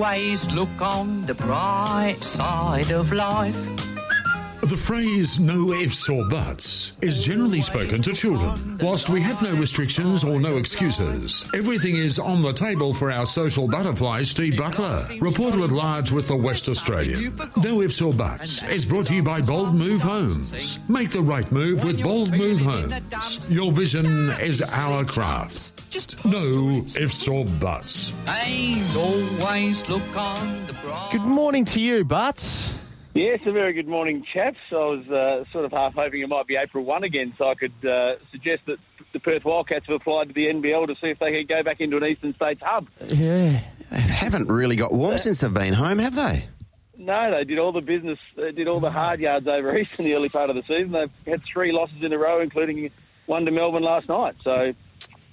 always look on the bright side of life. The phrase no ifs or buts is generally spoken to children. Whilst we have no restrictions or no excuses, everything is on the table for our social butterfly, Steve Butler, reporter at large with the West Australian. No ifs or buts is brought to you by Bold Move Homes. Make the right move with Bold Move Homes. Your vision is our craft. Just no ifs or buts. And always look on the bright Good morning to you, Butts. Yes, a very good morning, chaps. I was uh, sort of half hoping it might be April 1 again, so I could uh, suggest that the Perth Wildcats have applied to the NBL to see if they could go back into an Eastern States hub. Yeah. They haven't really got warm since they've been home, have they? No, they did all the business, they did all the hard yards over east in the early part of the season. They've had three losses in a row, including one to Melbourne last night. So,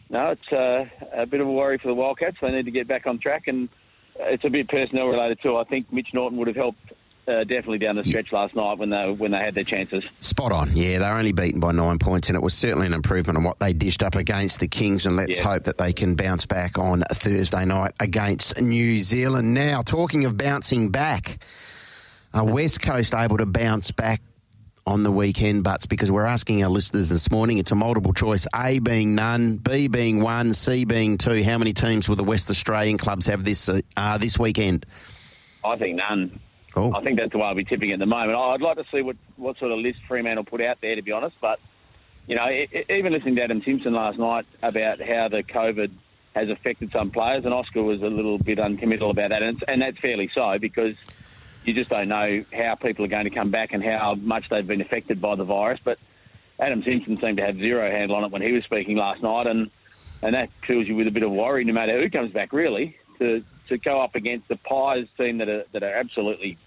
no, it's uh, a bit of a worry for the Wildcats. They need to get back on track, and it's a bit personnel related too. I think Mitch Norton would have helped uh, definitely down the stretch last night when they when they had their chances. Spot on. Yeah, they were only beaten by nine points, and it was certainly an improvement on what they dished up against the Kings. And let's Yeah. hope that they can bounce back on Thursday night against New Zealand. Now, talking of bouncing back, are West Coast able to bounce back? On the weekend, butts because we're asking our listeners this morning. It's a multiple choice: A being none, B being one, C being two. How many teams will the West Australian clubs have this uh, uh, this weekend? I think none. Oh, I think that's the way I'll be tipping at the moment. I'd like to see what, what sort of list Fremantle put out there, to be honest. But, you know, e- even listening to Adam Simpson last night about how the COVID has affected some players, and Oscar was a little bit uncommittal about that, and, and that's fairly so because you just don't know how people are going to come back and how much they've been affected by the virus. But Adam Simpson seemed to have zero handle on it when he was speaking last night, and and that fills you with a bit of worry, no matter who comes back, really, to to go up against the Pies team that are that are absolutely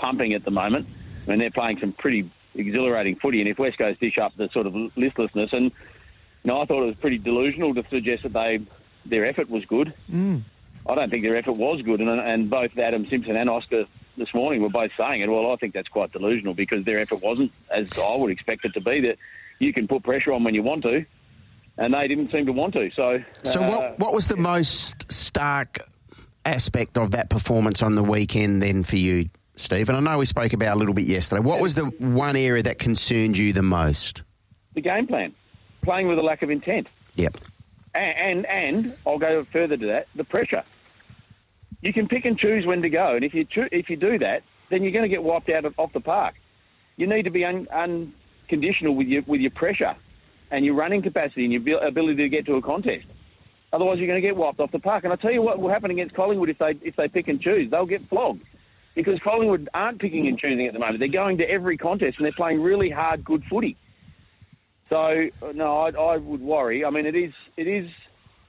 pumping at the moment. I mean, they're playing some pretty exhilarating footy, and if West Coast dish up the sort of listlessness, and you know, I thought it was pretty delusional to suggest that they their effort was good. Mm. I don't think their effort was good, and and both Adam Simpson and Oscar this morning were both saying it. Well, I think that's quite delusional because their effort wasn't as I would expect it to be. That you can put pressure on when you want to, and they didn't seem to want to. So, So uh, what what was the most stark aspect of that performance on the weekend then for you, Steve? And I know we spoke about a little bit yesterday. What was the one area that concerned you the most? the game plan, playing with a lack of intent. Yep. And, and and I'll go further to that: the pressure. You can pick and choose when to go, and if you choo- if you do that, then you're going to get wiped out of, off the park. You need to be un- unconditional with your with your pressure and your running capacity and your abil- ability to get to a contest. Otherwise, you're going to get wiped off the park. And I tell you what will happen against Collingwood if they if they pick and choose, they'll get flogged because Collingwood aren't picking and choosing at the moment. They're going to every contest and they're playing really hard, good footy. So uh, no, I, I would worry. I mean, it is it is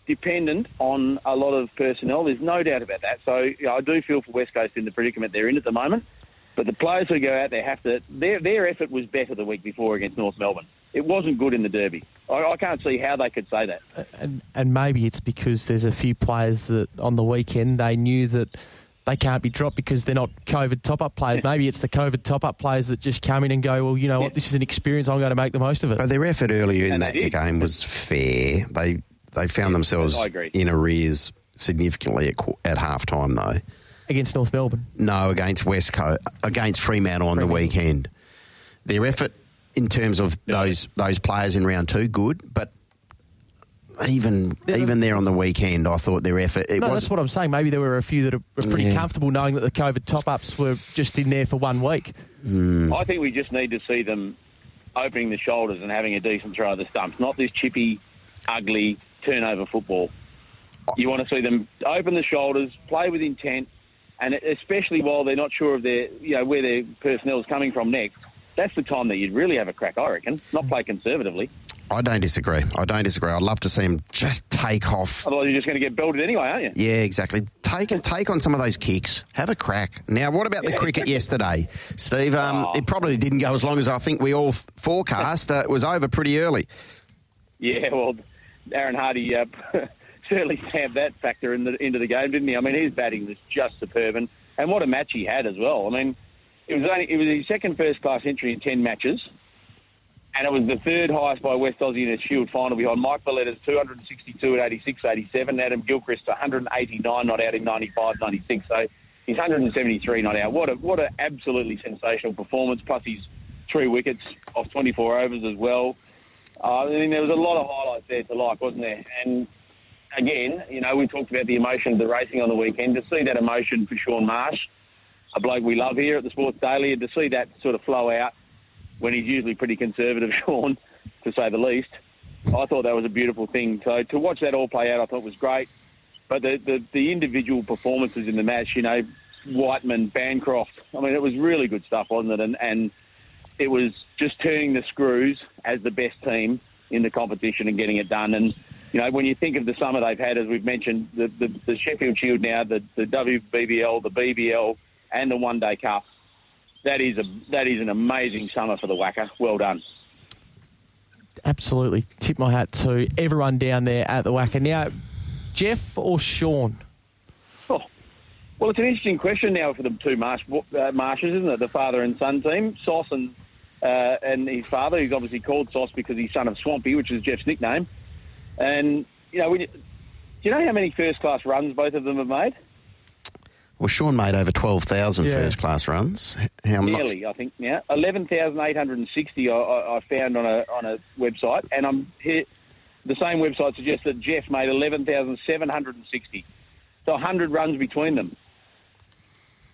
dependent on a lot of personnel. There's no doubt about that. So you know, I do feel for West Coast in the predicament they're in at the moment. But the players who go out there have to. Their their effort was better the week before against North Melbourne. It wasn't good in the Derby. I, I can't see how they could say that. And, and maybe it's because there's a few players that on the weekend they knew that they can't be dropped because they're not COVID top up players. Maybe it's the COVID top up players that just come in and go, well, you know what, this is an experience, I'm going to make the most of it. But their effort earlier in And that game was fair. They they found themselves I agree. in arrears significantly at, qu- at half time though. Against North Melbourne. No, against West Coast, against Fremantle on the weekend. Their effort in terms of those those players in round two, good, but even Yeah, even there on the weekend, I thought their effort. It No, was that's what I'm saying. Maybe there were a few that are are pretty Yeah. comfortable knowing that the COVID top ups were just in there for one week. Hmm. I think we just need to see them opening the shoulders and having a decent throw of the stumps, not this chippy, ugly turnover football. You want to see them open the shoulders, play with intent, and especially while they're not sure of their, you know, where their personnel is coming from next. That's the time that you'd really have a crack, I reckon. Not play conservatively. I don't disagree. I don't disagree. I'd love to see him just take off. Otherwise, you're just going to get belted anyway, aren't you? Yeah, exactly. Take take on some of those kicks. Have a crack. Now, what about the Yeah, cricket yesterday, Steve? Um, Oh. It probably didn't go as long as I think we all forecast. Uh, it was over pretty early. Yeah, well, Aaron Hardy uh, certainly stamped that factor in the, into the game, didn't he? I mean, his batting was just superb, and, and what a match he had as well. I mean, it was only it was his second first class entry in ten matches, and it was the third highest by West Aussie in a Shield final behind Mike Veletta's 262 at 86 87, Adam Gilchrist's 189 not out in 95 96. So he's 173 not out. What a what an absolutely sensational performance. Plus his three wickets off 24 overs as well. Uh, I mean, there was a lot of highlights there to like, wasn't there? And again, you know, we talked about the emotion of the racing on the weekend. To see that emotion for Shaun Marsh, a bloke we love here at the Sports Daily, and to see that sort of flow out when he's usually pretty conservative, Shaun, to say the least, I thought that was a beautiful thing. So to watch that all play out, I thought was great. But the, the, the individual performances in the match, you know, Whiteman, Bancroft, I mean, it was really good stuff, wasn't it? And, and it was just turning the screws as the best team in the competition and getting it done. And, you know, when you think of the summer they've had, as we've mentioned, the, the, the Sheffield Shield now, the, the WBBL, the BBL, and the One Day Cup, that is a that is an amazing summer for the WACA. Well done. Absolutely. Tip my hat to everyone down there at the WACA. Now, Geoff or Shaun? Oh, well, it's an interesting question now for the two Marsh, uh, Marshes, isn't it? The father and son team. Sauce and, uh, and his father, he's obviously called Sauce because he's son of Swampy, which is Geoff's nickname. And, you know, you, do you know how many first class runs both of them have made? Well, Shaun made over 12,000 Yeah. first class runs. How much? Nearly, I think now. 11,860 I, I, I found on a, on a website. And I'm here, the same website suggests that Geoff made 11,760. So 100 runs between them.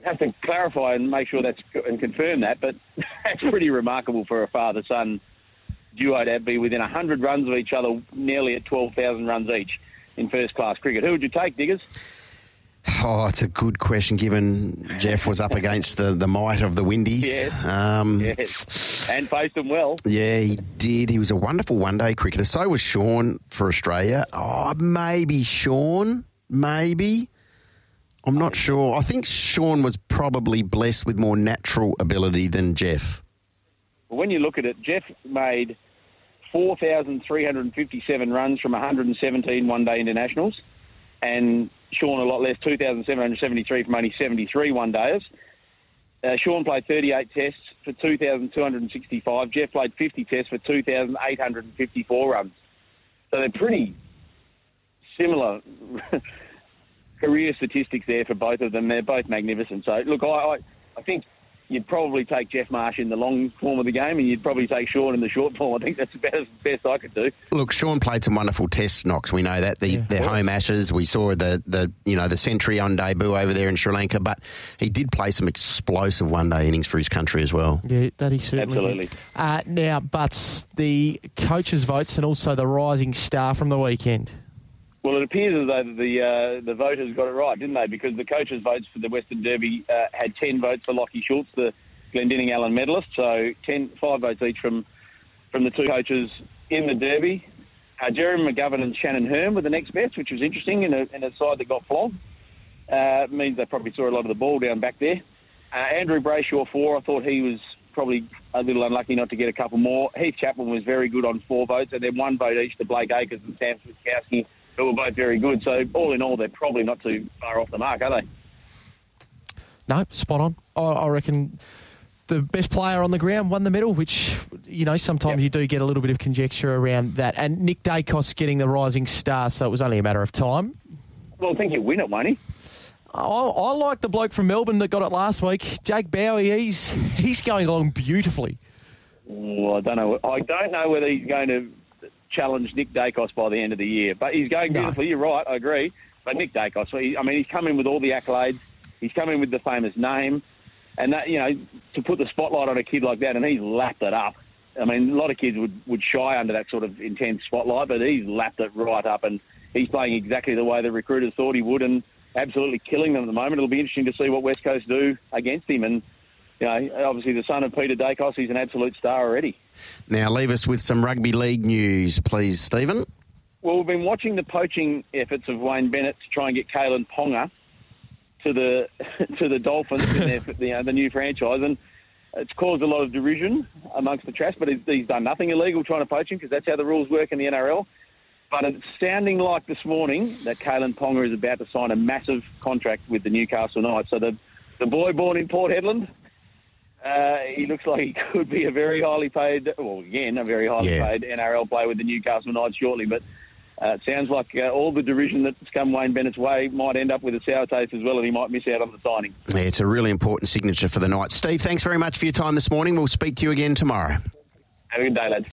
Have to clarify and make sure that's and confirm that, but that's pretty remarkable for a father-son duo to be within 100 runs of each other, nearly at 12,000 runs each in first-class cricket. Who would you take, Diggers? Oh, it's a good question given Geoff was up against the, the might of the Windies. Yes. Um, Yes, and faced them well. Yeah, he did. He was a wonderful one day cricketer. So was Shaun for Australia. Oh, maybe Shaun. Maybe. I'm not sure. I think Shaun was probably blessed with more natural ability than Geoff. when you look at it, Geoff made 4,357 runs from 117 one day internationals, and Shaun a lot less, 2,773 from only 73 one days. Uh, Shaun played 38 tests for 2,265. Geoff played 50 tests for 2,854 runs. So they're pretty similar career statistics there for both of them. They're both magnificent. So, look, I, I, I think you'd probably take Geoff Marsh in the long form of the game, and you'd probably take Shaun in the short form. I think that's about as best I could do. Look, Shaun played some wonderful test knocks. We know that the Yeah. their home ashes. We saw the the you know the century on debut over there in Sri Lanka, but he did play some explosive one day innings for his country as well. Yeah, that he certainly Absolutely. did. Uh, now, but the coaches' votes and also the rising star from the weekend. Well, it appears as though the uh, the voters got it right, didn't they? Because the coaches' votes for the Western Derby uh, had 10 votes for Lachie Schultz, the Glendinning Allan medalist. So 10, five votes each from from the two coaches in the Derby. Uh, Jeremy McGovern and Shannon Hurn were the next best, which was interesting in a, in a side that got flogged. Uh, means they probably saw a lot of the ball down back there. Uh, Andrew Brayshaw, four. I thought he was probably a little unlucky not to get a couple more. Heath Chapman was very good on four votes, and then one vote each to Blake Acres and Sam Switkowski, who were both very good. So all in all, they're probably not too far off the mark, are they? No, spot on. I, I reckon the best player on the ground won the medal, which, you know, sometimes Yep. you do get a little bit of conjecture around that. And Nick Daicos getting the rising star, so it was only a matter of time. Well, I think he'll win it, won't he? I, I like the bloke from Melbourne that got it last week, Jake Bowey. He's he's going along beautifully. Well, I don't know. I don't know whether he's going to challenge Nick Daicos by the end of the year, but he's going No. beautifully. You're right. I agree. But Nick Daicos, he, I mean, he's come in with all the accolades. He's come in with the famous name, and that you know to put the spotlight on a kid like that, and he's lapped it up. I mean, a lot of kids would, would shy under that sort of intense spotlight, but he's lapped it right up, and he's playing exactly the way the recruiters thought he would, and absolutely killing them at the moment. It'll be interesting to see what West Coast do against him, and you know, obviously the son of Peter Daicos, he's an absolute star already. Now, leave us with some rugby league news, please, Stephen. Well, we've been watching the poaching efforts of Wayne Bennett to try and get Kalyn Ponga to the to the Dolphins in their, you uh, know, the new franchise, and it's caused a lot of derision amongst the trash. But he's, he's done nothing illegal trying to poach him because that's how the rules work in the NRL. But it's sounding like this morning that Kalyn Ponga is about to sign a massive contract with the Newcastle Knights. So the the boy born in Port Hedland, Uh, he looks like he could be a very highly paid, well, again, a very highly Yeah. paid NRL player with the Newcastle Knights shortly. But uh, it sounds like uh, all the derision that's come Wayne Bennett's way might end up with a sour taste as well, and he might miss out on the signing. Yeah, it's a really important signature for the Knights. Steve, thanks very much for your time this morning. We'll speak to you again tomorrow. Have a good day, lads.